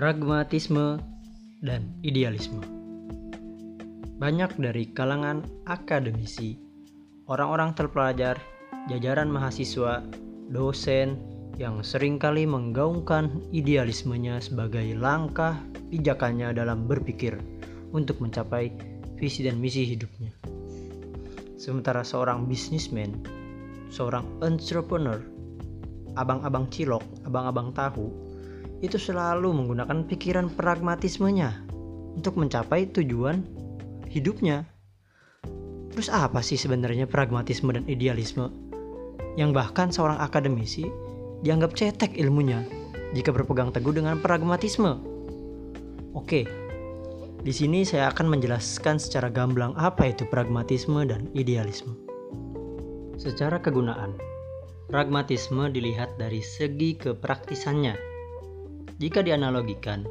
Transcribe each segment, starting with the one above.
pragmatisme, dan idealisme. Banyak dari kalangan akademisi, orang-orang terpelajar, jajaran mahasiswa, dosen yang sering kali menggaungkan idealismenya sebagai langkah pijakannya dalam berpikir untuk mencapai visi dan misi hidupnya. Sementara seorang bisnismen, seorang entrepreneur, abang-abang cilok, abang-abang tahu, itu selalu menggunakan pikiran pragmatismenya untuk mencapai tujuan hidupnya. Terus apa sih sebenarnya pragmatisme dan idealisme? Yang bahkan seorang akademisi dianggap cetek ilmunya jika berpegang teguh dengan pragmatisme. Oke, di sini saya akan menjelaskan secara gamblang apa itu pragmatisme dan idealisme. Secara kegunaan, pragmatisme dilihat dari segi kepraktisannya jika dianalogikan,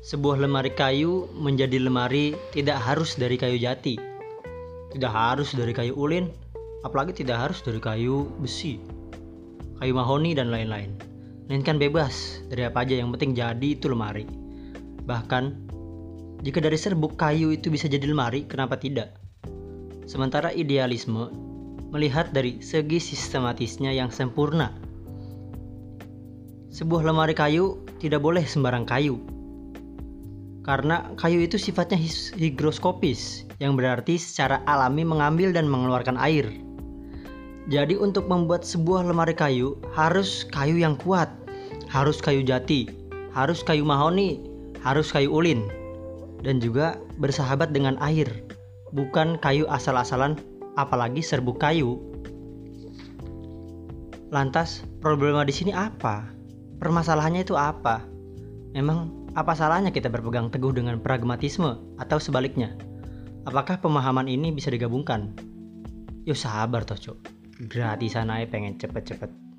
sebuah lemari kayu menjadi lemari tidak harus dari kayu jati, tidak harus dari kayu ulin, apalagi tidak harus dari kayu besi, kayu mahoni dan lain-lain. Melainkan bebas dari apa aja yang penting jadi itu lemari. Bahkan jika dari serbuk kayu itu bisa jadi lemari, kenapa tidak? Sementara idealisme melihat dari segi sistematisnya yang sempurna sebuah lemari kayu tidak boleh sembarang kayu. Karena kayu itu sifatnya higroskopis, yang berarti secara alami mengambil dan mengeluarkan air. Jadi untuk membuat sebuah lemari kayu harus kayu yang kuat, harus kayu jati, harus kayu mahoni, harus kayu ulin, dan juga bersahabat dengan air, bukan kayu asal-asalan apalagi serbuk kayu. Lantas, problema di sini apa? Permasalahannya itu apa? Memang apa salahnya kita berpegang teguh dengan pragmatisme atau sebaliknya? Apakah pemahaman ini bisa digabungkan? Yo sabar toh cok, gratisan aja pengen cepet-cepet.